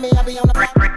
me, I be on the block.